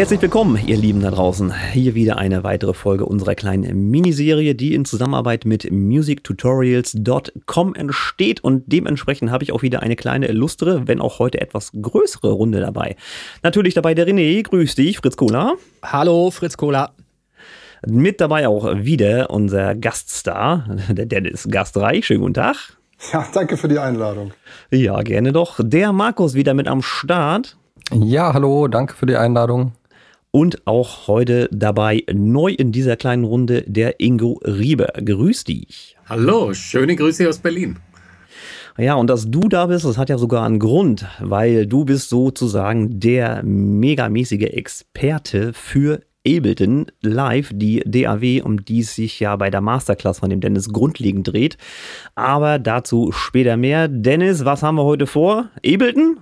Herzlich willkommen, ihr Lieben da draußen. Hier wieder eine weitere Folge unserer kleinen Miniserie, die in Zusammenarbeit mit musictutorials.com entsteht und dementsprechend habe ich auch wieder eine kleine illustre, wenn auch heute etwas größere Runde dabei. Natürlich dabei der René, grüß dich, Fritz Kohler. Hallo, Fritz Kohler. Mit dabei auch wieder unser Gaststar, der Dennis Gastreich. Schönen guten Tag. Ja, danke für die Einladung. Ja, gerne doch. Der Markus wieder mit am Start. Ja, hallo, danke für die Einladung. Und auch heute dabei neu in dieser kleinen Runde der Ingo Rieber. Grüß dich. Hallo, schöne Grüße aus Berlin. Ja, und dass du da bist, das hat ja sogar einen Grund, weil du bist sozusagen der megamäßige Experte für Ableton Live, die DAW, um die es sich ja bei der Masterclass von dem Dennis grundlegend dreht. Aber dazu später mehr. Dennis, was haben wir heute vor? Ableton?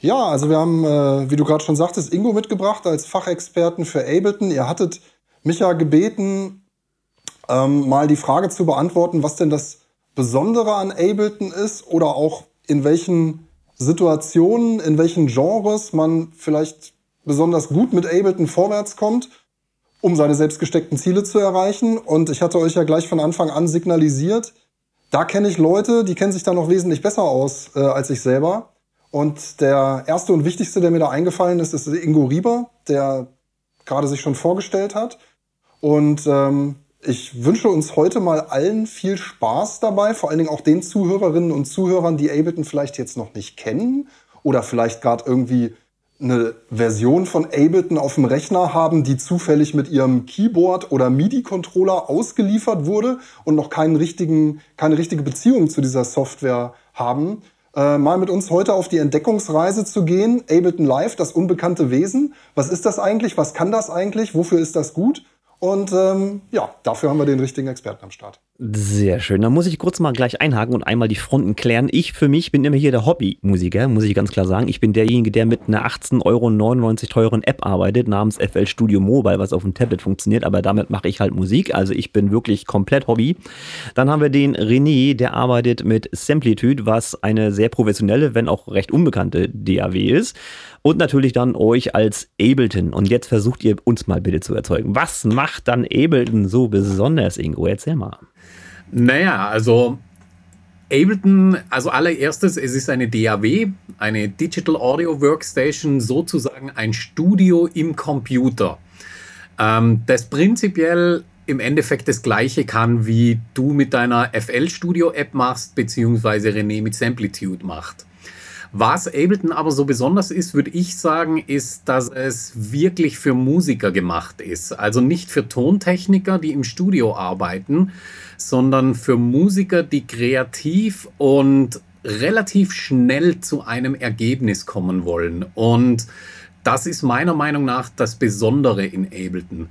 Ja, also wir haben, äh, wie du gerade schon sagtest, Ingo mitgebracht als Fachexperten für Ableton. Ihr hattet mich ja gebeten, ähm, mal die Frage zu beantworten, was denn das Besondere an Ableton ist oder auch in welchen Situationen, in welchen Genres man vielleicht besonders gut mit Ableton vorwärts kommt, um seine selbst gesteckten Ziele zu erreichen. Und ich hatte euch ja gleich von Anfang an signalisiert, da kenne ich Leute, die kennen sich da noch wesentlich besser aus äh, als ich selber. Und der erste und wichtigste, der mir da eingefallen ist, ist Ingo Rieber, der gerade sich schon vorgestellt hat. Und ähm, ich wünsche uns heute mal allen viel Spaß dabei, vor allen Dingen auch den Zuhörerinnen und Zuhörern, die Ableton vielleicht jetzt noch nicht kennen oder vielleicht gerade irgendwie eine Version von Ableton auf dem Rechner haben, die zufällig mit ihrem Keyboard oder MIDI-Controller ausgeliefert wurde und noch keinen richtigen, keine richtige Beziehung zu dieser Software haben äh, mal mit uns heute auf die Entdeckungsreise zu gehen. Ableton Live, das unbekannte Wesen. Was ist das eigentlich? Was kann das eigentlich? Wofür ist das gut? Und ähm, ja, dafür haben wir den richtigen Experten am Start. Sehr schön. Da muss ich kurz mal gleich einhaken und einmal die Fronten klären. Ich für mich bin immer hier der Hobbymusiker, muss ich ganz klar sagen. Ich bin derjenige, der mit einer 18,99 Euro teuren App arbeitet, namens FL Studio Mobile, was auf dem Tablet funktioniert, aber damit mache ich halt Musik. Also ich bin wirklich komplett Hobby. Dann haben wir den René, der arbeitet mit Samplitude, was eine sehr professionelle, wenn auch recht unbekannte DAW ist. Und natürlich dann euch als Ableton. Und jetzt versucht ihr uns mal bitte zu erzeugen. Was macht dann Ableton so besonders, Ingo? Erzähl mal. Naja, also Ableton, also allererstes, es ist eine DAW, eine Digital Audio Workstation, sozusagen ein Studio im Computer, ähm, das prinzipiell im Endeffekt das gleiche kann, wie du mit deiner FL Studio App machst, beziehungsweise René mit Samplitude macht. Was Ableton aber so besonders ist, würde ich sagen, ist, dass es wirklich für Musiker gemacht ist. Also nicht für Tontechniker, die im Studio arbeiten, sondern für Musiker, die kreativ und relativ schnell zu einem Ergebnis kommen wollen. Und das ist meiner Meinung nach das Besondere in Ableton.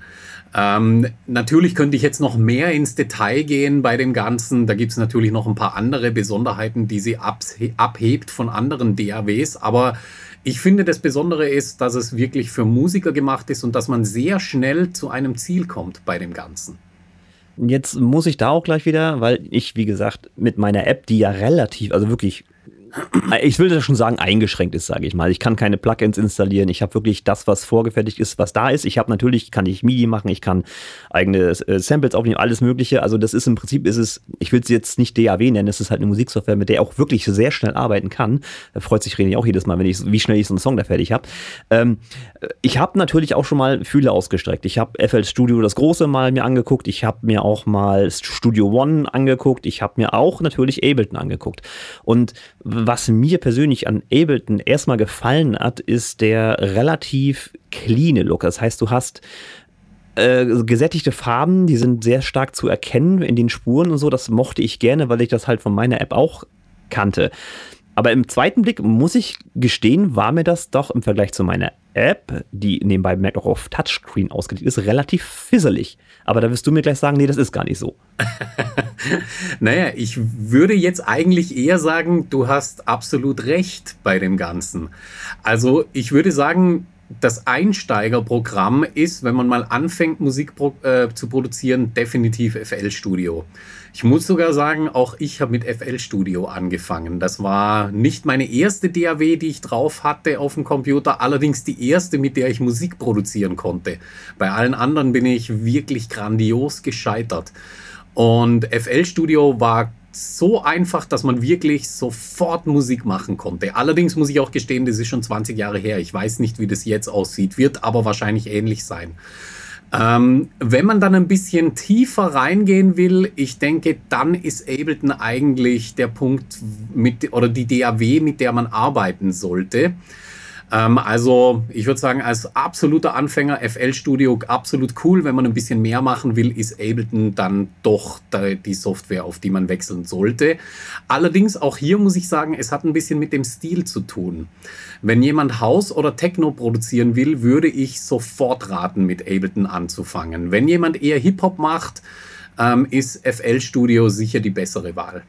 Ähm, natürlich könnte ich jetzt noch mehr ins Detail gehen bei dem Ganzen. Da gibt es natürlich noch ein paar andere Besonderheiten, die sie abhebt von anderen DAWs. Aber ich finde, das Besondere ist, dass es wirklich für Musiker gemacht ist und dass man sehr schnell zu einem Ziel kommt bei dem Ganzen. Jetzt muss ich da auch gleich wieder, weil ich, wie gesagt, mit meiner App, die ja relativ, also wirklich ich will das schon sagen, eingeschränkt ist, sage ich mal. Ich kann keine Plugins installieren. Ich habe wirklich das, was vorgefertigt ist, was da ist. Ich habe natürlich, kann ich MIDI machen, ich kann eigene äh, Samples aufnehmen, alles Mögliche. Also das ist im Prinzip, ist es, ich will es jetzt nicht DAW nennen, es ist halt eine Musiksoftware, mit der auch wirklich sehr schnell arbeiten kann. Da freut sich René auch jedes Mal, wenn ich, wie schnell ich so einen Song da fertig habe. Ähm, ich habe natürlich auch schon mal Fühle ausgestreckt. Ich habe FL Studio das große mal mir angeguckt. Ich habe mir auch mal Studio One angeguckt. Ich habe mir auch natürlich Ableton angeguckt. Und was mir persönlich an Ableton erstmal gefallen hat, ist der relativ cleane Look. Das heißt, du hast äh, gesättigte Farben, die sind sehr stark zu erkennen in den Spuren und so. Das mochte ich gerne, weil ich das halt von meiner App auch kannte. Aber im zweiten Blick muss ich gestehen, war mir das doch im Vergleich zu meiner App, die nebenbei bemerkt auch auf Touchscreen ausgelegt ist, relativ fisselig. Aber da wirst du mir gleich sagen, nee, das ist gar nicht so. naja, ich würde jetzt eigentlich eher sagen, du hast absolut recht bei dem Ganzen. Also ich würde sagen, das Einsteigerprogramm ist, wenn man mal anfängt, Musik pro, äh, zu produzieren, definitiv FL Studio. Ich muss sogar sagen, auch ich habe mit FL Studio angefangen. Das war nicht meine erste DAW, die ich drauf hatte auf dem Computer, allerdings die erste, mit der ich Musik produzieren konnte. Bei allen anderen bin ich wirklich grandios gescheitert. Und FL Studio war so einfach, dass man wirklich sofort Musik machen konnte. Allerdings muss ich auch gestehen, das ist schon 20 Jahre her. Ich weiß nicht, wie das jetzt aussieht, wird aber wahrscheinlich ähnlich sein. Ähm, wenn man dann ein bisschen tiefer reingehen will, ich denke, dann ist Ableton eigentlich der Punkt mit, oder die DAW, mit der man arbeiten sollte. Ähm, also ich würde sagen, als absoluter Anfänger FL Studio absolut cool. Wenn man ein bisschen mehr machen will, ist Ableton dann doch die Software, auf die man wechseln sollte. Allerdings auch hier muss ich sagen, es hat ein bisschen mit dem Stil zu tun. Wenn jemand House oder Techno produzieren will, würde ich sofort raten, mit Ableton anzufangen. Wenn jemand eher Hip-Hop macht, ähm, ist FL Studio sicher die bessere Wahl.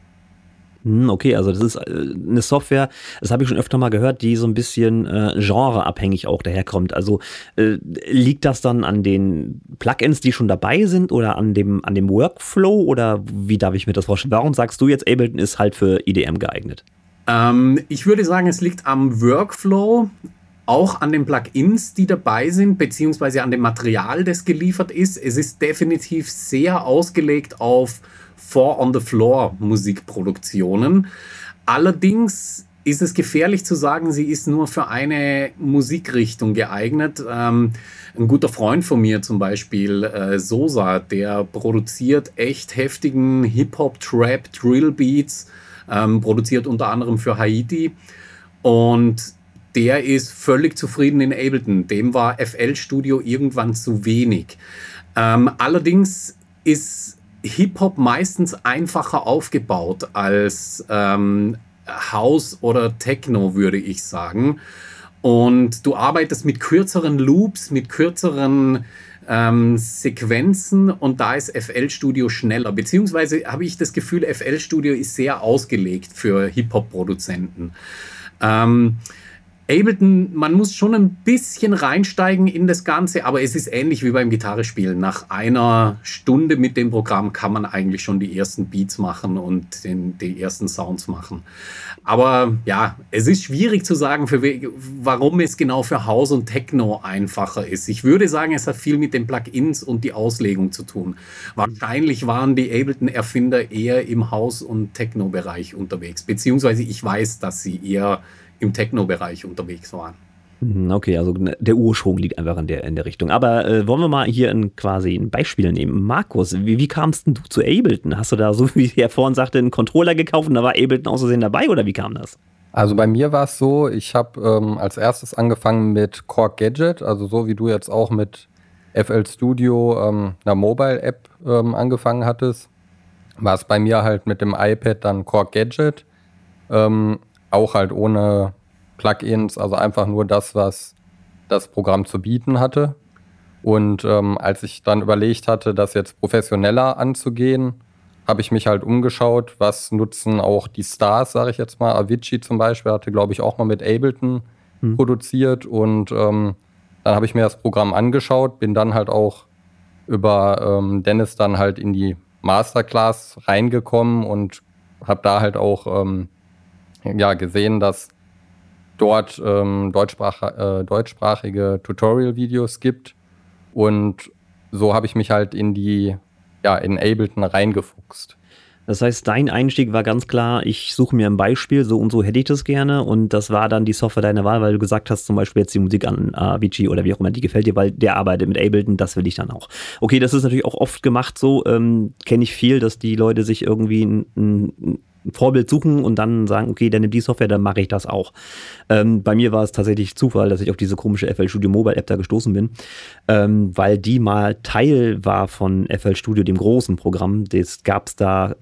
Hm, okay, also das ist äh, eine Software, das habe ich schon öfter mal gehört, die so ein bisschen äh, genreabhängig auch daherkommt. Also äh, liegt das dann an den Plugins, die schon dabei sind oder an dem, an dem Workflow oder wie darf ich mir das vorstellen? Warum sagst du jetzt, Ableton ist halt für EDM geeignet? Ähm, ich würde sagen, es liegt am Workflow, auch an den Plugins, die dabei sind, beziehungsweise an dem Material, das geliefert ist. Es ist definitiv sehr ausgelegt auf Four-on-the-Floor-Musikproduktionen. Allerdings ist es gefährlich zu sagen, sie ist nur für eine Musikrichtung geeignet. Ähm, ein guter Freund von mir zum Beispiel, äh, Sosa, der produziert echt heftigen Hip-Hop, Trap, Drill Beats, ähm, produziert unter anderem für Haiti und der ist völlig zufrieden in Ableton. Dem war FL Studio irgendwann zu wenig. Ähm, allerdings ist Hip-Hop meistens einfacher aufgebaut als ähm, House oder Techno, würde ich sagen. Und du arbeitest mit kürzeren Loops, mit kürzeren ähm, Sequenzen und da ist FL Studio schneller. Beziehungsweise habe ich das Gefühl, FL Studio ist sehr ausgelegt für Hip-Hop-Produzenten. Ähm, Ableton, man muss schon ein bisschen reinsteigen in das Ganze, aber es ist ähnlich wie beim Gitarrespielen. Nach einer Stunde mit dem Programm kann man eigentlich schon die ersten Beats machen und den, die ersten Sounds machen. Aber ja, es ist schwierig zu sagen, für, warum es genau für House und Techno einfacher ist. Ich würde sagen, es hat viel mit den Plugins und die Auslegung zu tun. Wahrscheinlich waren die Ableton-Erfinder eher im House- und Techno-Bereich unterwegs, beziehungsweise ich weiß, dass sie eher im Techno-Bereich unterwegs waren. Mhm, okay, also ne, der Ursprung liegt einfach in der, in der Richtung. Aber äh, wollen wir mal hier ein, quasi ein Beispiel nehmen. Markus, wie, wie kamst denn du zu Ableton? Hast du da, so wie er vorhin sagte, einen Controller gekauft und da war Ableton außersehen dabei oder wie kam das? Also bei mir war es so, ich habe ähm, als erstes angefangen mit Core Gadget, also so wie du jetzt auch mit FL Studio, ähm, einer Mobile-App ähm, angefangen hattest, war es bei mir halt mit dem iPad dann Core Gadget. Ähm, auch halt ohne Plugins, also einfach nur das, was das Programm zu bieten hatte. Und ähm, als ich dann überlegt hatte, das jetzt professioneller anzugehen, habe ich mich halt umgeschaut, was nutzen auch die Stars, sage ich jetzt mal. Avicii zum Beispiel hatte, glaube ich, auch mal mit Ableton hm. produziert. Und ähm, dann habe ich mir das Programm angeschaut, bin dann halt auch über ähm, Dennis dann halt in die Masterclass reingekommen und habe da halt auch ähm, ja, gesehen, dass dort ähm, deutschsprach, äh, deutschsprachige Tutorial-Videos gibt. Und so habe ich mich halt in die, ja, in Ableton reingefuchst. Das heißt, dein Einstieg war ganz klar, ich suche mir ein Beispiel, so und so hätte ich das gerne. Und das war dann die Software deiner Wahl, weil du gesagt hast, zum Beispiel jetzt die Musik an Avicii oder wie auch immer, die gefällt dir, weil der arbeitet mit Ableton, das will ich dann auch. Okay, das ist natürlich auch oft gemacht so, ähm, kenne ich viel, dass die Leute sich irgendwie ein, ein Vorbild suchen und dann sagen, okay, dann nimm die Software, dann mache ich das auch. Ähm, bei mir war es tatsächlich Zufall, dass ich auf diese komische FL Studio Mobile App da gestoßen bin, ähm, weil die mal Teil war von FL Studio, dem großen Programm. Das gab es da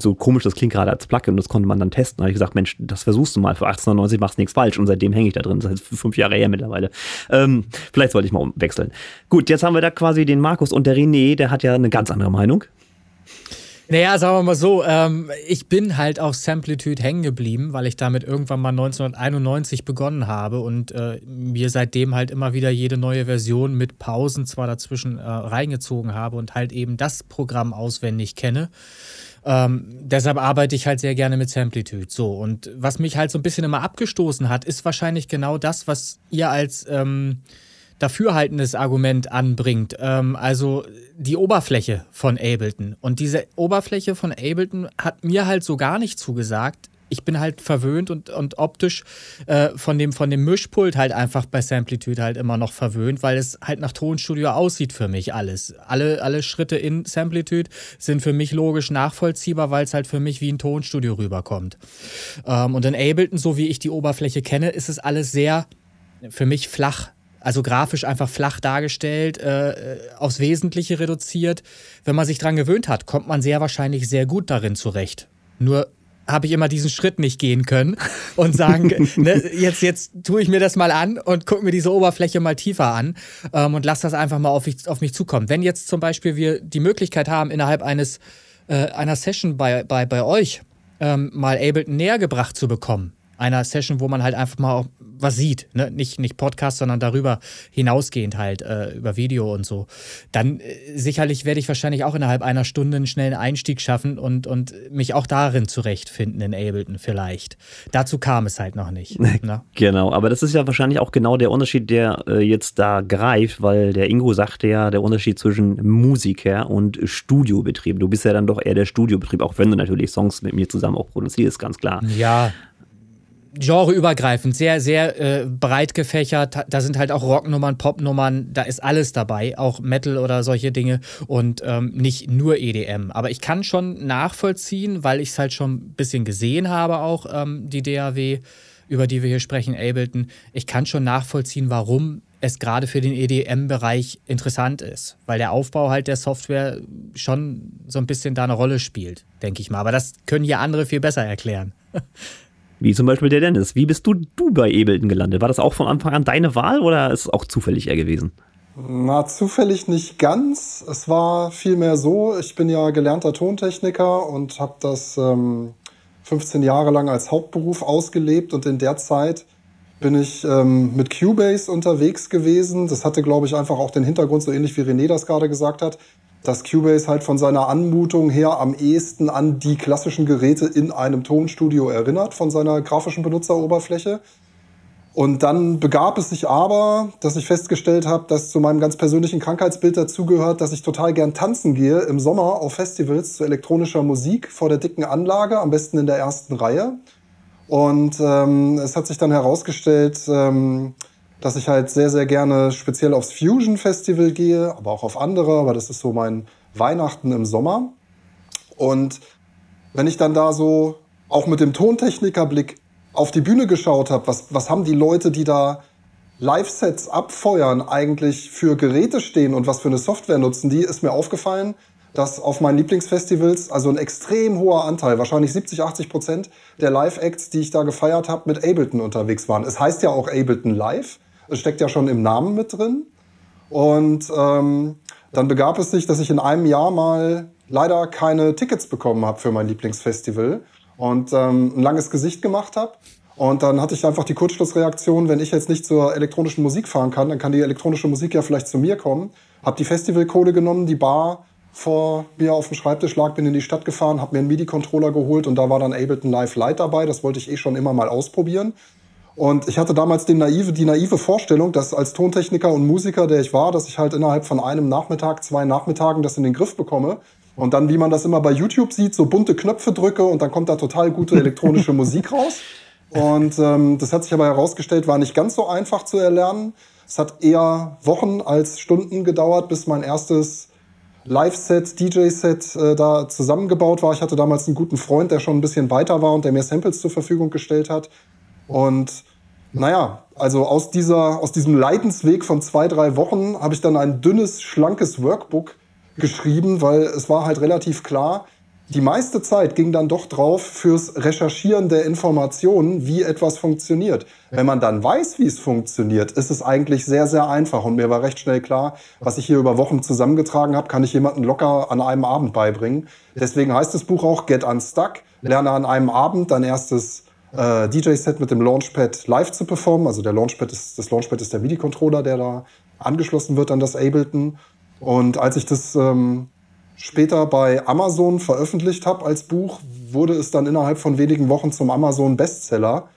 so komisch, das klingt gerade als Plugin und das konnte man dann testen. Da habe ich gesagt, Mensch, das versuchst du mal. Für 1890 machst du nichts falsch und seitdem hänge ich da drin. Das ist fünf Jahre her mittlerweile. Ähm, vielleicht sollte ich mal umwechseln. Gut, jetzt haben wir da quasi den Markus und der René, der hat ja eine ganz andere Meinung. Naja, sagen wir mal so, ähm, ich bin halt auf Samplitude hängen geblieben, weil ich damit irgendwann mal 1991 begonnen habe und äh, mir seitdem halt immer wieder jede neue Version mit Pausen zwar dazwischen äh, reingezogen habe und halt eben das Programm auswendig kenne. Ähm, deshalb arbeite ich halt sehr gerne mit Samplitude. So, und was mich halt so ein bisschen immer abgestoßen hat, ist wahrscheinlich genau das, was ihr als ähm, dafürhaltendes Argument anbringt. Ähm, also die Oberfläche von Ableton. Und diese Oberfläche von Ableton hat mir halt so gar nicht zugesagt. Ich bin halt verwöhnt und, und optisch äh, von, dem, von dem Mischpult halt einfach bei Samplitude halt immer noch verwöhnt, weil es halt nach Tonstudio aussieht für mich alles. Alle, alle Schritte in Samplitude sind für mich logisch nachvollziehbar, weil es halt für mich wie ein Tonstudio rüberkommt. Ähm, und in Ableton, so wie ich die Oberfläche kenne, ist es alles sehr für mich flach also grafisch einfach flach dargestellt, äh, aufs Wesentliche reduziert. Wenn man sich daran gewöhnt hat, kommt man sehr wahrscheinlich sehr gut darin zurecht. Nur habe ich immer diesen Schritt nicht gehen können und sagen, ne, jetzt, jetzt tue ich mir das mal an und gucke mir diese Oberfläche mal tiefer an ähm, und lasse das einfach mal auf, auf, mich zukommen. Wenn jetzt zum Beispiel wir die Möglichkeit haben, innerhalb eines, äh, einer Session bei, bei, bei euch ähm, mal Ableton näher gebracht zu bekommen, einer Session, wo man halt einfach mal was sieht, ne? nicht, nicht Podcast, sondern darüber hinausgehend halt, äh, über Video und so, dann äh, sicherlich werde ich wahrscheinlich auch innerhalb einer Stunde einen schnellen Einstieg schaffen und, und mich auch darin zurechtfinden in Ableton vielleicht. Dazu kam es halt noch nicht. Ne? Genau, aber das ist ja wahrscheinlich auch genau der Unterschied, der äh, jetzt da greift, weil der Ingo sagte ja, der Unterschied zwischen Musiker und Studiobetrieb. Du bist ja dann doch eher der Studiobetrieb, auch wenn du natürlich Songs mit mir zusammen auch produzierst, ganz klar. Ja, genreübergreifend, sehr, sehr äh, breit gefächert. Da sind halt auch Rocknummern, Popnummern, da ist alles dabei, auch Metal oder solche Dinge und ähm, nicht nur EDM. Aber ich kann schon nachvollziehen, weil ich es halt schon ein bisschen gesehen habe, auch ähm, die DAW, über die wir hier sprechen, Ableton. Ich kann schon nachvollziehen, warum es gerade für den EDM-Bereich interessant ist, weil der Aufbau halt der Software schon so ein bisschen da eine Rolle spielt, denke ich mal. Aber das können ja andere viel besser erklären. Wie zum Beispiel der Dennis. Wie bist du, du bei Ableton gelandet? War das auch von Anfang an deine Wahl oder ist es auch zufällig eher gewesen? Na, zufällig nicht ganz. Es war vielmehr so, ich bin ja gelernter Tontechniker und habe das ähm, 15 Jahre lang als Hauptberuf ausgelebt und in der Zeit bin ich ähm, mit Cubase unterwegs gewesen. Das hatte, glaube ich, einfach auch den Hintergrund, so ähnlich wie René das gerade gesagt hat dass Cubase halt von seiner Anmutung her am ehesten an die klassischen Geräte in einem Tonstudio erinnert, von seiner grafischen Benutzeroberfläche. Und dann begab es sich aber, dass ich festgestellt habe, dass zu meinem ganz persönlichen Krankheitsbild dazugehört, dass ich total gern tanzen gehe im Sommer auf Festivals zu elektronischer Musik vor der dicken Anlage, am besten in der ersten Reihe. Und ähm, es hat sich dann herausgestellt, ähm, dass ich halt sehr, sehr gerne speziell aufs Fusion Festival gehe, aber auch auf andere, aber das ist so mein Weihnachten im Sommer. Und wenn ich dann da so auch mit dem Tontechnikerblick auf die Bühne geschaut habe, was, was haben die Leute, die da Live-Sets abfeuern, eigentlich für Geräte stehen und was für eine Software nutzen die, ist mir aufgefallen, dass auf meinen Lieblingsfestivals also ein extrem hoher Anteil, wahrscheinlich 70, 80 Prozent der Live-Acts, die ich da gefeiert habe, mit Ableton unterwegs waren. Es heißt ja auch Ableton Live. Es steckt ja schon im Namen mit drin. Und ähm, dann begab es sich, dass ich in einem Jahr mal leider keine Tickets bekommen habe für mein Lieblingsfestival und ähm, ein langes Gesicht gemacht habe. Und dann hatte ich einfach die Kurzschlussreaktion, wenn ich jetzt nicht zur elektronischen Musik fahren kann, dann kann die elektronische Musik ja vielleicht zu mir kommen. Hab die Festivalkohle genommen, die Bar vor mir auf dem Schreibtisch lag, bin in die Stadt gefahren, habe mir einen MIDI-Controller geholt und da war dann Ableton Live Lite dabei. Das wollte ich eh schon immer mal ausprobieren. Und ich hatte damals die naive, die naive Vorstellung, dass als Tontechniker und Musiker, der ich war, dass ich halt innerhalb von einem Nachmittag, zwei Nachmittagen das in den Griff bekomme. Und dann, wie man das immer bei YouTube sieht, so bunte Knöpfe drücke und dann kommt da total gute elektronische Musik raus. Und ähm, das hat sich aber herausgestellt, war nicht ganz so einfach zu erlernen. Es hat eher Wochen als Stunden gedauert, bis mein erstes Live-Set, DJ-Set äh, da zusammengebaut war. Ich hatte damals einen guten Freund, der schon ein bisschen weiter war und der mir Samples zur Verfügung gestellt hat. Und naja, also aus, dieser, aus diesem Leidensweg von zwei, drei Wochen habe ich dann ein dünnes, schlankes Workbook geschrieben, weil es war halt relativ klar, die meiste Zeit ging dann doch drauf fürs Recherchieren der Informationen, wie etwas funktioniert. Wenn man dann weiß, wie es funktioniert, ist es eigentlich sehr, sehr einfach. Und mir war recht schnell klar, was ich hier über Wochen zusammengetragen habe, kann ich jemandem locker an einem Abend beibringen. Deswegen heißt das Buch auch Get Unstuck. Lerne an einem Abend dein erstes äh, DJ-Set mit dem Launchpad live zu performen. Also der Launchpad ist, das Launchpad ist der MIDI-Controller, der da angeschlossen wird an das Ableton. Und als ich das ähm, später bei Amazon veröffentlicht habe als Buch, wurde es dann innerhalb von wenigen Wochen zum Amazon Bestseller.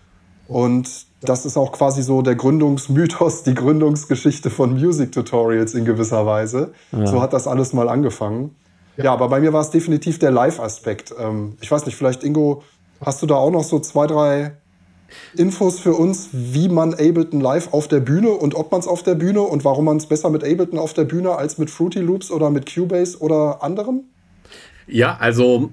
Und das ist auch quasi so der Gründungsmythos, die Gründungsgeschichte von Music Tutorials in gewisser Weise. Ja. So hat das alles mal angefangen. Ja, aber bei mir war es definitiv der Live-Aspekt. Ähm, ich weiß nicht, vielleicht Ingo, hast du da auch noch so zwei, drei Infos für uns, wie man Ableton live auf der Bühne und ob man es auf der Bühne und warum man es besser mit Ableton auf der Bühne als mit Fruity Loops oder mit Cubase oder anderen? Ja, also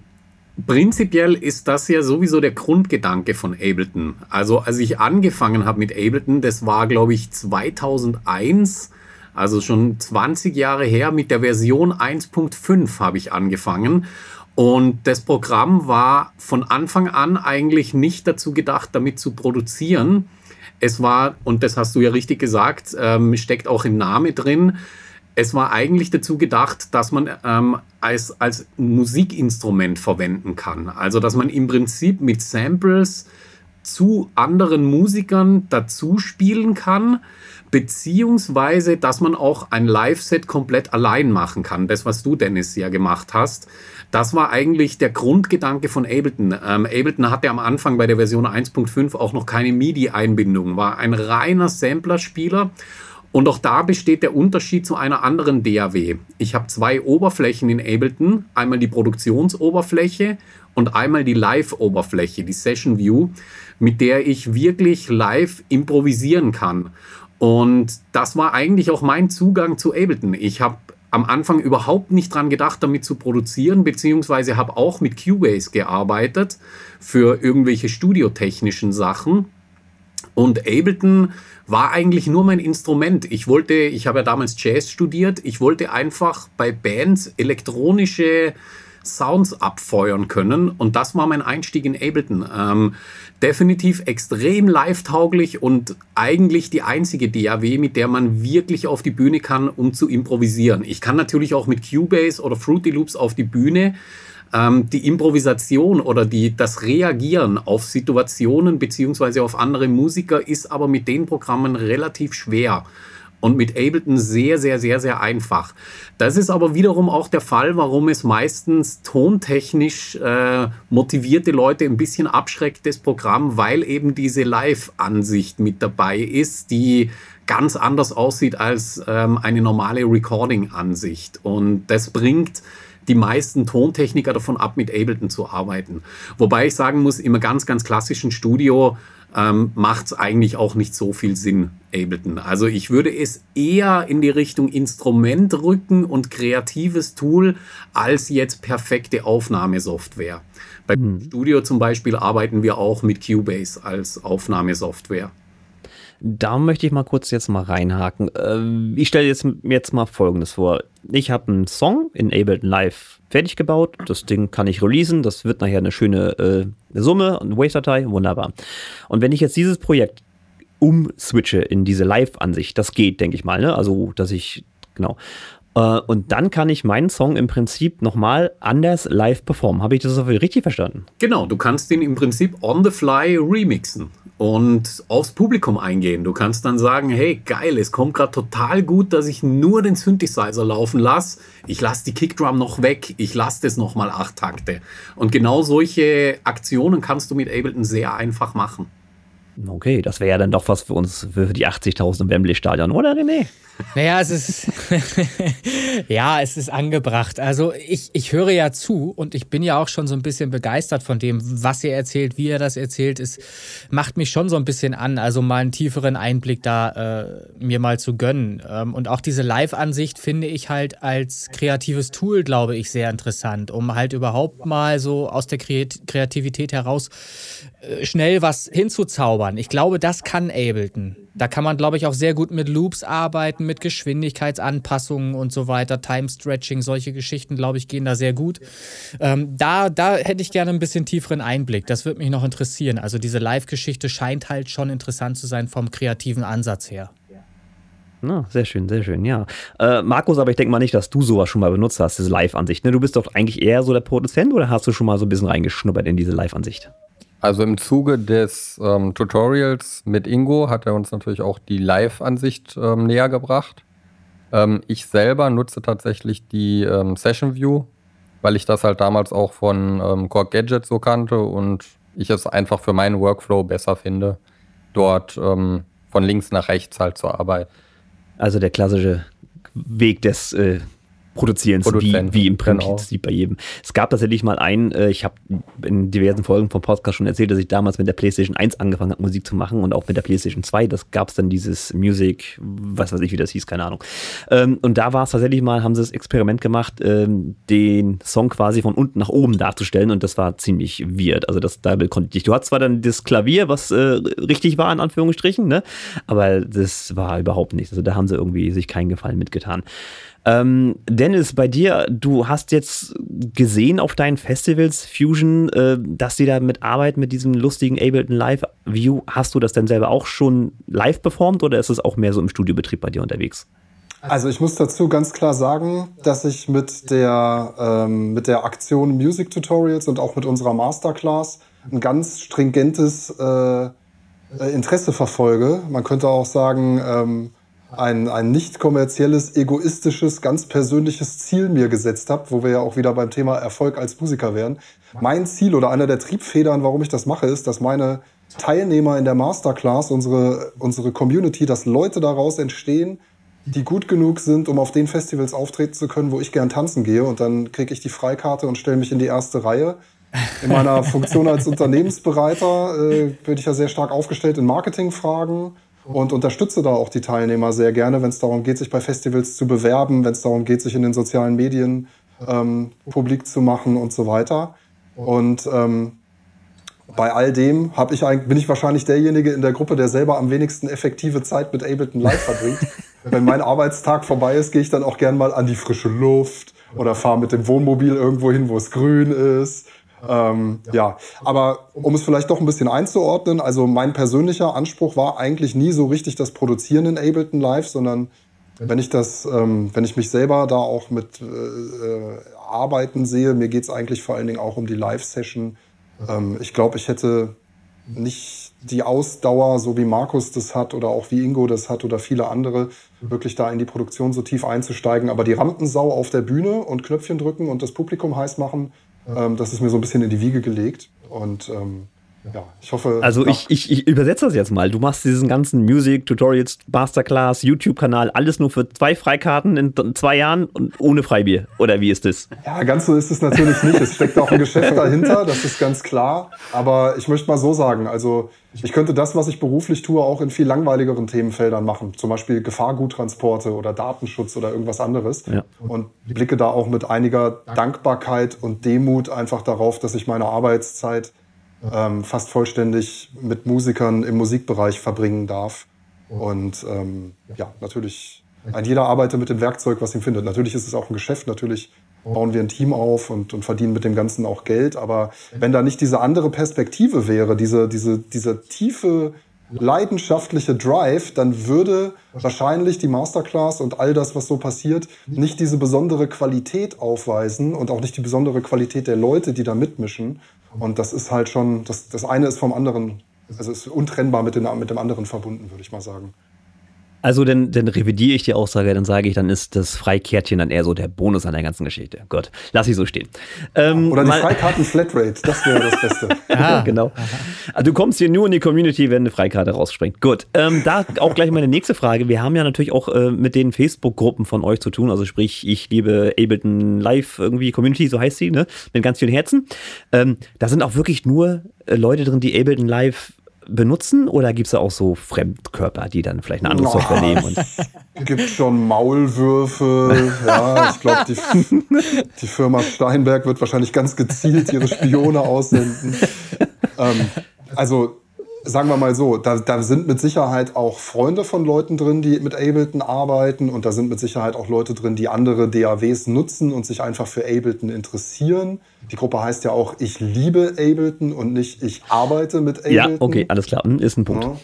prinzipiell ist das ja sowieso der Grundgedanke von Ableton. Also als ich angefangen habe mit Ableton, das war glaube ich 2001, also schon 20 Jahre her, mit der Version 1.5 habe ich angefangen. Und das Programm war von Anfang an eigentlich nicht dazu gedacht, damit zu produzieren. Es war, und das hast du ja richtig gesagt, ähm, steckt auch im Namen drin, es war eigentlich dazu gedacht, dass man ähm, als, als Musikinstrument verwenden kann. Also dass man im Prinzip mit Samples zu anderen Musikern dazu spielen kann beziehungsweise dass man auch ein Live-Set komplett allein machen kann. Das, was du, Dennis, ja gemacht hast. Das war eigentlich der Grundgedanke von Ableton. Ähm, Ableton hatte am Anfang bei der Version 1.5 auch noch keine MIDI-Einbindung, war ein reiner Sampler-Spieler. Und auch da besteht der Unterschied zu einer anderen DAW. Ich habe zwei Oberflächen in Ableton, einmal die Produktionsoberfläche und einmal die Live-Oberfläche, die Session View, mit der ich wirklich live improvisieren kann. Und das war eigentlich auch mein Zugang zu Ableton. Ich habe am Anfang überhaupt nicht dran gedacht, damit zu produzieren, beziehungsweise habe auch mit Cubase gearbeitet für irgendwelche studiotechnischen Sachen. Und Ableton war eigentlich nur mein Instrument. Ich wollte, ich habe ja damals Jazz studiert, ich wollte einfach bei Bands elektronische Sounds abfeuern können. Und das war mein Einstieg in Ableton. Ähm, definitiv extrem live-tauglich und eigentlich die einzige DAW, mit der man wirklich auf die Bühne kann, um zu improvisieren. Ich kann natürlich auch mit Cubase oder Fruity Loops auf die Bühne. Ähm, die Improvisation oder die, das Reagieren auf Situationen beziehungsweise auf andere Musiker ist aber mit den Programmen relativ schwer und mit Ableton sehr, sehr, sehr, sehr einfach. Das ist aber wiederum auch der Fall, warum es meistens tontechnisch äh, motivierte Leute ein bisschen abschreckt, das Programm, weil eben diese Live-Ansicht mit dabei ist, die ganz anders aussieht als ähm, eine normale Recording-Ansicht. Und das bringt die meisten Tontechniker davon ab, mit Ableton zu arbeiten. Wobei ich sagen muss, im ganz, ganz klassischen Studio ähm, macht es eigentlich auch nicht so viel Sinn, Ableton. Also ich würde es eher in die Richtung Instrument rücken und kreatives Tool als jetzt perfekte Aufnahmesoftware. Bei hm. Studio zum Beispiel arbeiten wir auch mit Cubase als Aufnahmesoftware. Da möchte ich mal kurz jetzt mal reinhaken. Äh, ich stelle jetzt, jetzt mal Folgendes vor. Ich habe einen Song in Ableton Live fertig gebaut. Das Ding kann ich releasen. Das wird nachher eine schöne äh, Summe, eine Wave-Datei. Wunderbar. Und wenn ich jetzt dieses Projekt umswitche in diese Live-Ansicht, das geht, denke ich mal. Ne? Also, dass ich, genau. Äh, und dann kann ich meinen Song im Prinzip nochmal anders live performen. Habe ich das so richtig verstanden? Genau, du kannst den im Prinzip on the fly remixen und aufs Publikum eingehen. Du kannst dann sagen, hey, geil, es kommt gerade total gut, dass ich nur den Synthesizer laufen lasse. Ich lasse die Kickdrum noch weg, ich lasse das nochmal acht Takte. Und genau solche Aktionen kannst du mit Ableton sehr einfach machen. Okay, das wäre ja dann doch was für uns, für die 80.000 im Wembley-Stadion, oder René? Naja, es ist, ja, es ist angebracht. Also ich, ich höre ja zu und ich bin ja auch schon so ein bisschen begeistert von dem, was ihr erzählt, wie ihr das erzählt. Es macht mich schon so ein bisschen an, also mal einen tieferen Einblick da äh, mir mal zu gönnen. Ähm, und auch diese Live-Ansicht finde ich halt als kreatives Tool, glaube ich, sehr interessant, um halt überhaupt mal so aus der Kreativität heraus äh, schnell was hinzuzaubern. Ich glaube, das kann Ableton Da kann man, glaube ich, auch sehr gut mit Loops arbeiten, mit Geschwindigkeitsanpassungen und so weiter, Time Stretching, solche Geschichten, glaube ich, gehen da sehr gut. Ähm, da, da hätte ich gerne ein bisschen tieferen Einblick. Das würde mich noch interessieren. Also diese Live-Geschichte scheint halt schon interessant zu sein vom kreativen Ansatz her. Na, sehr schön, sehr schön, ja. Äh, Markus, aber ich denke mal nicht, dass du sowas schon mal benutzt hast, diese Live-Ansicht. Ne? Du bist doch eigentlich eher so der Produzent oder hast du schon mal so ein bisschen reingeschnuppert in diese Live-Ansicht? Also im Zuge des ähm, Tutorials mit Ingo hat er uns natürlich auch die Live-Ansicht ähm, näher gebracht. Ähm, ich selber nutze tatsächlich die ähm, Session View, weil ich das halt damals auch von ähm, Core Gadget so kannte und ich es einfach für meinen Workflow besser finde, dort ähm, von links nach rechts halt zu arbeiten. Also der klassische Weg des äh, Produzierens, wie, wie im Prinzip genau. bei jedem. Es gab tatsächlich mal einen, äh, ich habe in diversen Folgen vom Podcast schon erzählt, dass ich damals mit der PlayStation 1 angefangen habe, Musik zu machen und auch mit der PlayStation 2. Das gab es dann dieses Music, was weiß ich, wie das hieß, keine Ahnung. Ähm, und da war es tatsächlich mal, haben sie das Experiment gemacht, ähm, den Song quasi von unten nach oben darzustellen und das war ziemlich weird. Also das Double konnte ich. Du hattest zwar dann das Klavier, was äh, richtig war, in Anführungsstrichen, ne? aber das war überhaupt nichts. Also da haben sie irgendwie sich keinen Gefallen mitgetan. Ähm, Dennis, bei dir, du hast jetzt gesehen auf deinen Festivals Fusion, äh, dass die da mit arbeiten mit diesem lustigen Ableton Live View. Hast du das denn selber auch schon live performt oder ist es auch mehr so im Studiobetrieb bei dir unterwegs? Also ich muss dazu ganz klar sagen, dass ich mit der, ähm, mit der Aktion Music Tutorials und auch mit unserer Masterclass ein ganz stringentes äh, Interesse verfolge. Man könnte auch sagen, ähm, ein, ein nicht kommerzielles, egoistisches, ganz persönliches Ziel mir gesetzt habe, wo wir ja auch wieder beim Thema Erfolg als Musiker wären. Mein Ziel oder einer der Triebfedern, warum ich das mache, ist, dass meine Teilnehmer in der Masterclass, unsere, unsere Community, dass Leute daraus entstehen, die gut genug sind, um auf den Festivals auftreten zu können, wo ich gern tanzen gehe. Und dann kriege ich die Freikarte und stelle mich in die erste Reihe. In meiner Funktion als Unternehmensbereiter äh, bin ich ja sehr stark aufgestellt in Marketingfragen und unterstütze da auch die Teilnehmer sehr gerne, wenn es darum geht, sich bei Festivals zu bewerben, wenn es darum geht, sich in den sozialen Medien ähm, publik zu machen und so weiter. Und ähm, bei all dem ich bin ich wahrscheinlich derjenige in der Gruppe, der selber am wenigsten effektive Zeit mit Ableton Live verbringt. Wenn mein Arbeitstag vorbei ist, gehe ich dann auch gern mal an die frische Luft oder fahre mit dem Wohnmobil irgendwo hin, wo es grün ist ähm, ja, aber um es vielleicht doch ein bisschen einzuordnen, also mein persönlicher Anspruch war eigentlich nie so richtig das Produzieren in Ableton Live, sondern wenn ich das, ähm, wenn ich mich selber da auch mit äh, äh arbeiten sehe, mir geht es eigentlich vor allen Dingen auch um die Live-Session. Ähm, ich glaube, ich hätte nicht die Ausdauer, so wie Markus das hat oder auch wie Ingo das hat oder viele andere, wirklich da in die Produktion so tief einzusteigen. Aber die Rampensau auf der Bühne und Knöpfchen drücken und das Publikum heiß machen, ähm, das ist mir so ein bisschen in die Wiege gelegt. Und ähm, ja, ich hoffe. Also ich, ich, ich übersetze das jetzt mal. Du machst diesen ganzen Music, Tutorials, Masterclass, YouTube-Kanal, alles nur für zwei Freikarten in zwei Jahren und ohne Freibier. Oder wie ist das? Ja, ganz so ist es natürlich nicht. Es steckt auch ein Geschäft dahinter, das ist ganz klar. Aber ich möchte mal so sagen, also ich könnte das, was ich beruflich tue, auch in viel langweiligeren Themenfeldern machen. Zum Beispiel Gefahrguttransporte oder Datenschutz oder irgendwas anderes. Ja. Und blicke da auch mit einiger Dankbarkeit und Demut einfach darauf, dass ich meine Arbeitszeit ähm, fast vollständig mit Musikern im Musikbereich verbringen darf. Und ähm, ja, natürlich, ein jeder arbeitet mit dem Werkzeug, was ihm findet. Natürlich ist es auch ein Geschäft, natürlich bauen wir ein Team auf und, und verdienen mit dem Ganzen auch Geld. Aber wenn da nicht diese andere Perspektive wäre, diese, diese, diese tiefe leidenschaftliche Drive, dann würde wahrscheinlich die Masterclass und all das, was so passiert, nicht diese besondere Qualität aufweisen und auch nicht die besondere Qualität der Leute, die da mitmischen. Und das ist halt schon, das, das eine ist vom anderen, also ist untrennbar mit, den, mit dem anderen verbunden, würde ich mal sagen. Also dann, dann revidiere ich die Aussage, dann sage ich, dann ist das Freikärtchen dann eher so der Bonus an der ganzen Geschichte. Gott, lass ich so stehen. Ähm, Oder die Freikarten Flatrate, das wäre das Beste. ja, genau. Also du kommst hier nur in die Community, wenn eine Freikarte rausspringt. Gut, ähm, da auch gleich meine nächste Frage. Wir haben ja natürlich auch äh, mit den Facebook-Gruppen von euch zu tun. Also sprich, ich liebe Ableton Live irgendwie Community, so heißt sie, ne? Mit ganz vielen Herzen. Ähm, da sind auch wirklich nur äh, Leute drin, die Ableton Live benutzen oder gibt es da auch so Fremdkörper, die dann vielleicht eine andere Software nehmen? Es gibt schon Maulwürfe. ja, ich glaube, die, die, Firma Steinberg wird wahrscheinlich ganz gezielt ihre Spione aussenden. Ähm, also sagen wir mal so, da, da sind mit Sicherheit auch Freunde von Leuten drin, die mit Ableton arbeiten und da sind mit Sicherheit auch Leute drin, die andere DAWs nutzen und sich einfach für Ableton interessieren. Die Gruppe heißt ja auch Ich liebe Ableton und nicht Ich arbeite mit Ableton. Ja, okay, alles klar, hm, ist ein Punkt. Ja.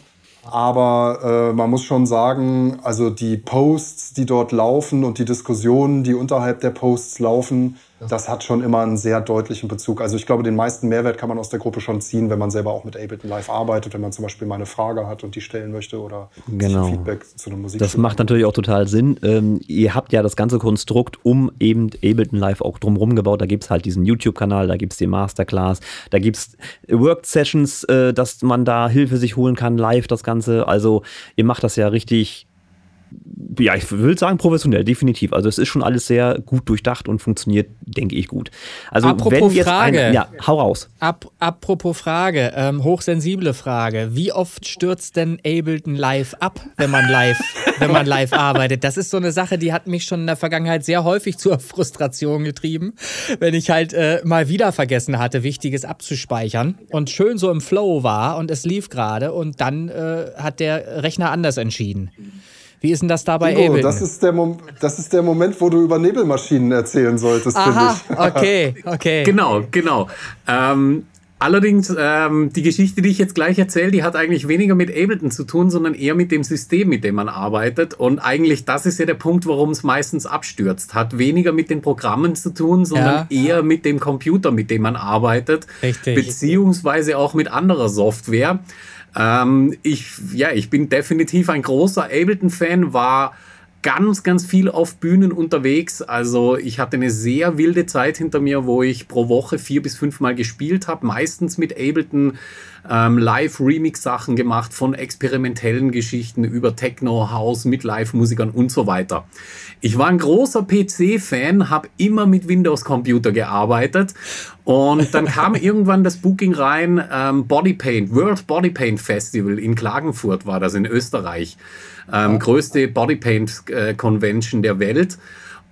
Aber äh, man muss schon sagen, also die Posts, die dort laufen und die Diskussionen, die unterhalb der Posts laufen, das hat schon immer einen sehr deutlichen Bezug. Also ich glaube, den meisten Mehrwert kann man aus der Gruppe schon ziehen, wenn man selber auch mit Ableton Live arbeitet, wenn man zum Beispiel mal eine Frage hat und die stellen möchte oder genau. Feedback zu einer Musik. Das macht natürlich auch total Sinn. Ähm, ihr habt ja das ganze Konstrukt um eben Ableton Live auch drumherum gebaut. Da gibt es halt diesen YouTube-Kanal, da gibt es die Masterclass, da gibt es Work-Sessions, äh, dass man da Hilfe sich holen kann, live das Ganze. Also ihr macht das ja richtig ja, ich will sagen professionell, definitiv. Also es ist schon alles sehr gut durchdacht und funktioniert, denke ich, gut. Also apropos wenn jetzt Frage, ein, ja, hau raus. Ap apropos Frage, ähm, hochsensible Frage. Wie oft stürzt denn Ableton live ab, wenn man live, wenn man live arbeitet? Das ist so eine Sache, die hat mich schon in der Vergangenheit sehr häufig zur Frustration getrieben, wenn ich halt äh, mal wieder vergessen hatte, Wichtiges abzuspeichern und schön so im Flow war und es lief gerade und dann äh, hat der Rechner anders entschieden. Wie ist denn das da bei Ableton? Das ist, der das ist der Moment, wo du über Nebelmaschinen erzählen solltest, finde ich. okay, okay. Genau, genau. Ähm, allerdings, ähm, die Geschichte, die ich jetzt gleich erzähle, die hat eigentlich weniger mit Ableton zu tun, sondern eher mit dem System, mit dem man arbeitet. Und eigentlich, das ist ja der Punkt, warum es meistens abstürzt. Hat weniger mit den Programmen zu tun, sondern ja. eher mit dem Computer, mit dem man arbeitet. Richtig. Beziehungsweise auch mit anderer Software. Ähm, ich, ja, ich bin definitiv ein großer Ableton-Fan, war ganz, ganz viel auf Bühnen unterwegs. Also ich hatte eine sehr wilde Zeit hinter mir, wo ich pro Woche vier bis fünfmal gespielt habe, meistens mit Ableton ähm, Live-Remix-Sachen gemacht, von experimentellen Geschichten über Techno, House mit Live-Musikern und so weiter. Ich war ein großer PC-Fan, habe immer mit Windows-Computer gearbeitet und dann kam irgendwann das Booking rein, ähm, Bodypaint, World Bodypaint Festival in Klagenfurt war das in Österreich. Ähm, größte Bodypaint äh, Convention der Welt.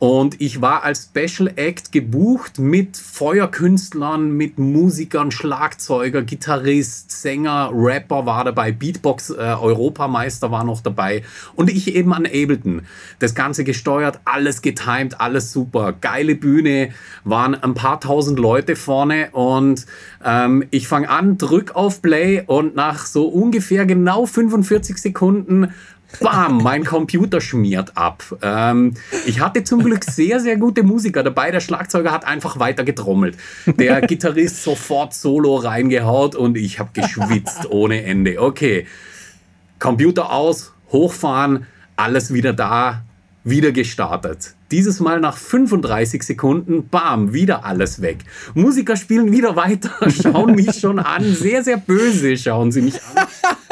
Und ich war als Special Act gebucht mit Feuerkünstlern, mit Musikern, Schlagzeuger, Gitarrist, Sänger, Rapper war dabei, Beatbox äh, Europameister war noch dabei und ich eben an Ableton. Das Ganze gesteuert, alles getimed, alles super. Geile Bühne, waren ein paar tausend Leute vorne und ähm, ich fange an, drück auf Play und nach so ungefähr genau 45 Sekunden Bam, mein Computer schmiert ab. Ähm, ich hatte zum Glück sehr, sehr gute Musiker dabei. Der Schlagzeuger hat einfach weiter getrommelt. Der Gitarrist sofort Solo reingehaut und ich habe geschwitzt ohne Ende. Okay, Computer aus, hochfahren, alles wieder da, wieder gestartet. Dieses Mal nach 35 Sekunden, bam, wieder alles weg. Musiker spielen wieder weiter, schauen mich schon an, sehr, sehr böse schauen sie mich an.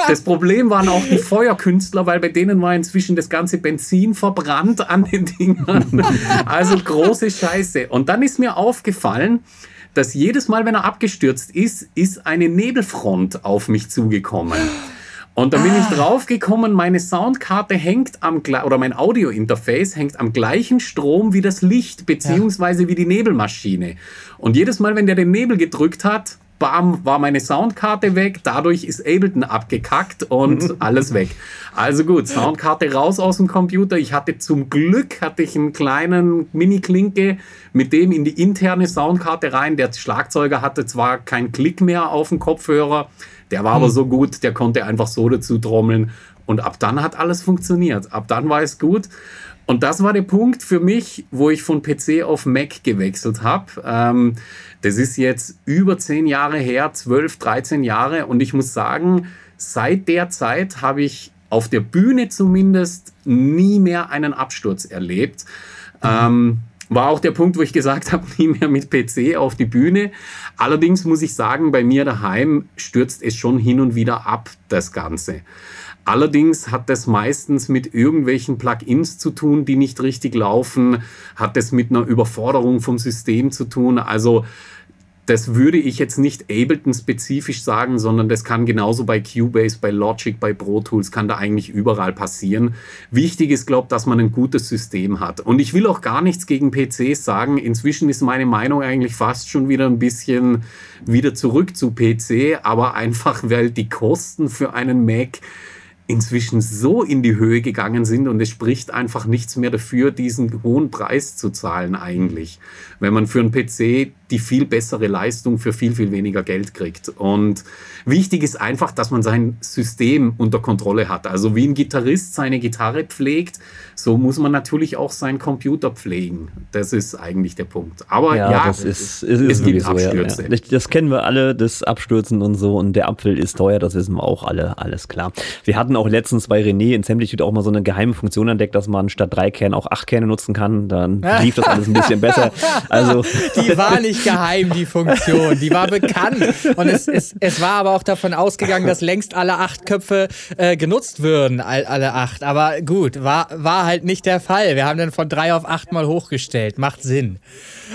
Das Problem waren auch die Feuerkünstler, weil bei denen war inzwischen das ganze Benzin verbrannt an den Dingern. Also große Scheiße. Und dann ist mir aufgefallen, dass jedes Mal, wenn er abgestürzt ist, ist eine Nebelfront auf mich zugekommen. Und da bin ah. ich draufgekommen, meine Soundkarte hängt am, oder mein Audio-Interface hängt am gleichen Strom wie das Licht, beziehungsweise ja. wie die Nebelmaschine. Und jedes Mal, wenn der den Nebel gedrückt hat, bam, war meine Soundkarte weg, dadurch ist Ableton abgekackt und alles weg. Also gut, Soundkarte raus aus dem Computer. Ich hatte zum Glück, hatte ich einen kleinen Mini-Klinke mit dem in die interne Soundkarte rein. Der Schlagzeuger hatte zwar keinen Klick mehr auf dem Kopfhörer, der war aber so gut, der konnte einfach so dazu trommeln. Und ab dann hat alles funktioniert. Ab dann war es gut. Und das war der Punkt für mich, wo ich von PC auf Mac gewechselt habe. Ähm, das ist jetzt über zehn Jahre her, zwölf, 13 Jahre. Und ich muss sagen, seit der Zeit habe ich auf der Bühne zumindest nie mehr einen Absturz erlebt. Mhm. Ähm, war auch der Punkt, wo ich gesagt habe, nie mehr mit PC auf die Bühne. Allerdings muss ich sagen, bei mir daheim stürzt es schon hin und wieder ab, das Ganze. Allerdings hat das meistens mit irgendwelchen Plugins zu tun, die nicht richtig laufen, hat es mit einer Überforderung vom System zu tun. Also das würde ich jetzt nicht Ableton-spezifisch sagen, sondern das kann genauso bei Cubase, bei Logic, bei Pro Tools, kann da eigentlich überall passieren. Wichtig ist, glaube ich, dass man ein gutes System hat. Und ich will auch gar nichts gegen PCs sagen. Inzwischen ist meine Meinung eigentlich fast schon wieder ein bisschen wieder zurück zu PC, aber einfach, weil die Kosten für einen Mac inzwischen so in die Höhe gegangen sind und es spricht einfach nichts mehr dafür, diesen hohen Preis zu zahlen eigentlich, wenn man für einen PC die viel bessere Leistung für viel, viel weniger Geld kriegt. Und wichtig ist einfach, dass man sein System unter Kontrolle hat. Also wie ein Gitarrist seine Gitarre pflegt, so muss man natürlich auch seinen Computer pflegen. Das ist eigentlich der Punkt. Aber ja, ja das ist, ist, ist es gibt so, Abstürze. Ja, ja. Das kennen wir alle, das Abstürzen und so. Und der Apfel ist teuer, das wissen wir auch alle, alles klar. Wir hatten auch letztens bei René in Semplitude auch mal so eine geheime Funktion entdeckt, dass man statt drei Kernen auch acht Kerne nutzen kann. Dann lief das alles ein bisschen besser. Also die war nicht geheim, die Funktion. Die war bekannt. Und es, es, es war aber auch davon ausgegangen, dass längst alle acht Köpfe äh, genutzt würden, alle acht. Aber gut, war, war halt nicht der Fall. Wir haben dann von drei auf acht mal hochgestellt. Macht Sinn.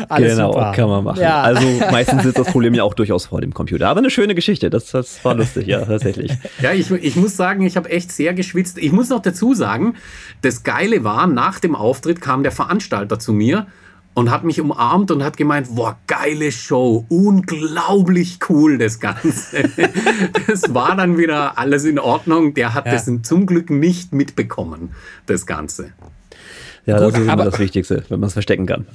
Alles genau, super. kann man machen. Ja. Also meistens ist das Problem ja auch durchaus vor dem Computer. Aber eine schöne Geschichte. Das, das war lustig, ja, tatsächlich. Ja, ich, ich muss sagen, ich habe echt sehr geschwitzt. Ich muss noch dazu sagen, das Geile war, nach dem Auftritt kam der Veranstalter zu mir und hat mich umarmt und hat gemeint, boah, geile Show, unglaublich cool das Ganze. das war dann wieder alles in Ordnung. Der hat ja. das zum Glück nicht mitbekommen, das Ganze. Ja, Gut, das ist immer das Wichtigste, wenn man es verstecken kann.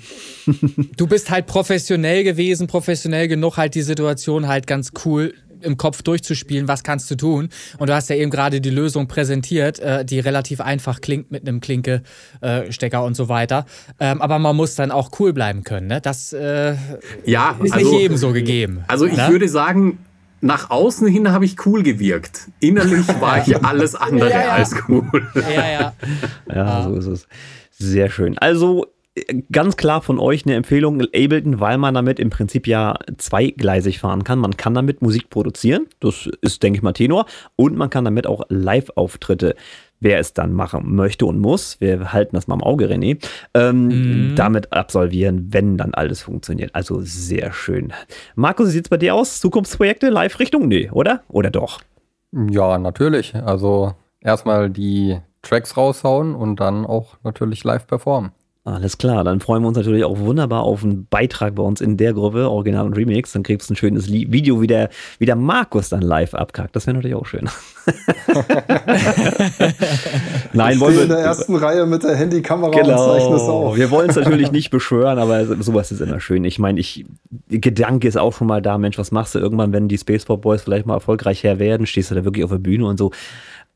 du bist halt professionell gewesen, professionell genug, halt die Situation halt ganz cool im Kopf durchzuspielen, was kannst du tun. Und du hast ja eben gerade die Lösung präsentiert, äh, die relativ einfach klingt mit einem Klinke-Stecker äh, und so weiter. Ähm, aber man muss dann auch cool bleiben können. Ne? Das äh, ja, ist also, nicht jedem so gegeben. Also ich ne? würde sagen, nach außen hin habe ich cool gewirkt. Innerlich war ich alles andere ja, ja. als cool. Ja, ja. Ja, so ist es. Sehr schön. Also ganz klar von euch eine Empfehlung, Ableton, weil man damit im Prinzip ja zweigleisig fahren kann. Man kann damit Musik produzieren, das ist, denke ich mal, Tenor, und man kann damit auch Live-Auftritte wer es dann machen möchte und muss, wir halten das mal im Auge, René, ähm, mhm. damit absolvieren, wenn dann alles funktioniert. Also sehr schön. Markus, wie sieht es bei dir aus? Zukunftsprojekte, Live-Richtung? Nee, oder? Oder doch? Ja, natürlich. Also erstmal die Tracks raushauen und dann auch natürlich live performen. Alles klar, dann freuen wir uns natürlich auch wunderbar auf einen Beitrag bei uns in der Gruppe, Original und Remix. Dann kriegst du ein schönes Video, wie der, wie der Markus dann live abkackt. Das wäre natürlich auch schön. Nein, ich wollen wir in der ersten Reihe mit der Handykamera genau, und zeichne es auf. Wir wollen es natürlich nicht beschwören, aber sowas ist immer schön. Ich meine, ich, Gedanke ist auch schon mal da, Mensch, was machst du irgendwann, wenn die Spaceport Boys vielleicht mal erfolgreich her werden? Stehst du da wirklich auf der Bühne und so?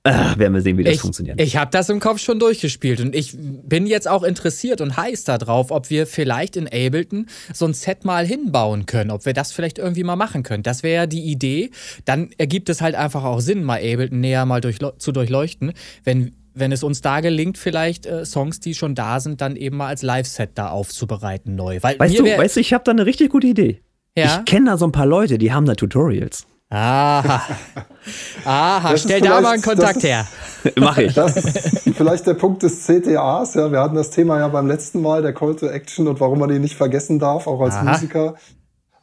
Äh, werden wir sehen, wie das ich, funktioniert. Ich habe das im Kopf schon durchgespielt und ich bin jetzt auch interessiert und heiß darauf, ob wir vielleicht in Ableton so ein Set mal hinbauen können, ob wir das vielleicht irgendwie mal machen können. Das wäre ja die Idee. Dann ergibt es halt einfach auch Sinn, mal Ableton näher mal durch, zu durchleuchten, wenn wenn es uns da gelingt, vielleicht äh, Songs, die schon da sind, dann eben mal als Live-Set da aufzubereiten neu. Weil weißt, du, weißt du, ich habe da eine richtig gute Idee. Ja? Ich kenne da so ein paar Leute, die haben da Tutorials. Aha. Aha, stell da mal einen Kontakt her. Mache ich. Das ist vielleicht der Punkt des CTAs. Ja, wir hatten das Thema ja beim letzten Mal, der Call to Action und warum man ihn nicht vergessen darf, auch als Aha. Musiker.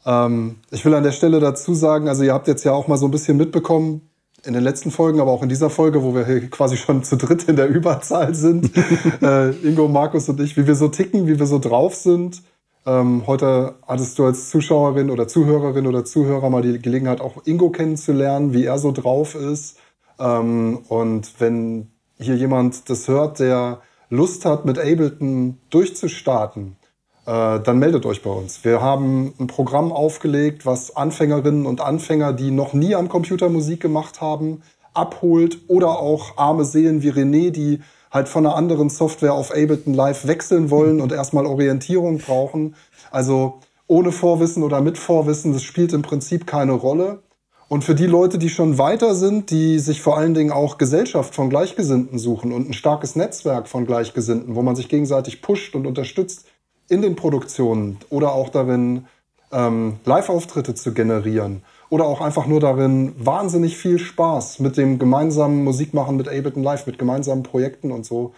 Ähm, ich will an der Stelle dazu sagen, also ihr habt jetzt ja auch mal so ein bisschen mitbekommen, in den letzten Folgen, aber auch in dieser Folge, wo wir hier quasi schon zu dritt in der Überzahl sind, äh, Ingo, Markus und ich, wie wir so ticken, wie wir so drauf sind ähm, heute hattest du als Zuschauerin oder Zuhörerin oder Zuhörer mal die Gelegenheit, auch Ingo kennenzulernen, wie er so drauf ist. Ähm, und wenn hier jemand das hört, der Lust hat, mit Ableton durchzustarten, äh, dann meldet euch bei uns. Wir haben ein Programm aufgelegt, was Anfängerinnen und Anfänger, die noch nie am Computer Musik gemacht haben, abholt oder auch arme Seelen wie René, die halt von einer anderen Software auf Ableton Live wechseln wollen und erstmal Orientierung brauchen. Also ohne Vorwissen oder mit Vorwissen, das spielt im Prinzip keine Rolle. Und für die Leute, die schon weiter sind, die sich vor allen Dingen auch Gesellschaft von Gleichgesinnten suchen und ein starkes Netzwerk von Gleichgesinnten, wo man sich gegenseitig pusht und unterstützt in den Produktionen oder auch darin, ähm, Live-Auftritte zu generieren oder auch einfach nur darin wahnsinnig viel Spaß mit dem gemeinsamen Musikmachen mit Ableton Live, mit gemeinsamen Projekten und so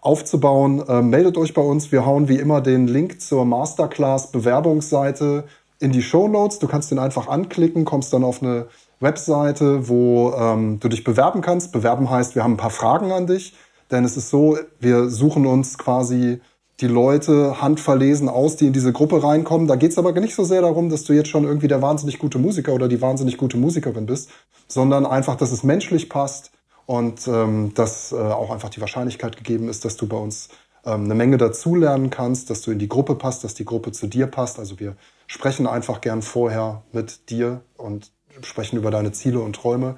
aufzubauen. Äh, meldet euch bei uns. Wir hauen wie immer den Link zur Masterclass Bewerbungsseite in die Show Notes. Du kannst den einfach anklicken, kommst dann auf eine Webseite, wo ähm, du dich bewerben kannst. Bewerben heißt, wir haben ein paar Fragen an dich. Denn es ist so, wir suchen uns quasi die Leute handverlesen aus, die in diese Gruppe reinkommen. Da geht es aber nicht so sehr darum, dass du jetzt schon irgendwie der wahnsinnig gute Musiker oder die wahnsinnig gute Musikerin bist, sondern einfach, dass es menschlich passt und ähm, dass äh, auch einfach die Wahrscheinlichkeit gegeben ist, dass du bei uns ähm, eine Menge dazulernen kannst, dass du in die Gruppe passt, dass die Gruppe zu dir passt. Also wir sprechen einfach gern vorher mit dir und sprechen über deine Ziele und Träume.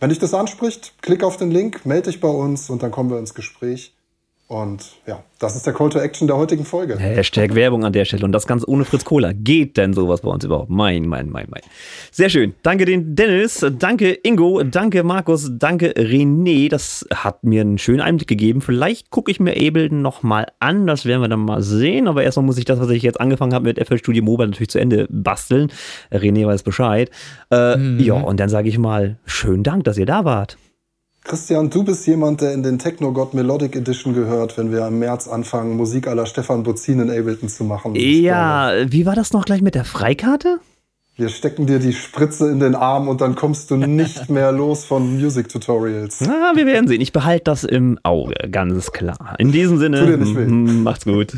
Wenn dich das anspricht, klick auf den Link, melde dich bei uns und dann kommen wir ins Gespräch. Und ja, das ist der Call to Action der heutigen Folge. Hashtag Werbung an der Stelle und das ganz ohne Fritz Cola. Geht denn sowas bei uns überhaupt? Mein, mein, mein, mein. Sehr schön. Danke den Dennis, danke Ingo, danke Markus, danke René. Das hat mir einen schönen Einblick gegeben. Vielleicht gucke ich mir Ableton nochmal an. Das werden wir dann mal sehen. Aber erstmal muss ich das, was ich jetzt angefangen habe mit FL Studio Mobile natürlich zu Ende basteln. René weiß Bescheid. Äh, mhm. Ja, und dann sage ich mal, schönen Dank, dass ihr da wart. Christian, du bist jemand, der in den Techno-God Melodic Edition gehört, wenn wir im März anfangen, Musik aller Stefan Bozin in Ableton zu machen. Ja, wie war das noch gleich mit der Freikarte? Wir stecken dir die Spritze in den Arm und dann kommst du nicht mehr los von Music Tutorials. Na, wir werden sehen. Ich behalte das im Auge, ganz klar. In diesem Sinne, macht's gut.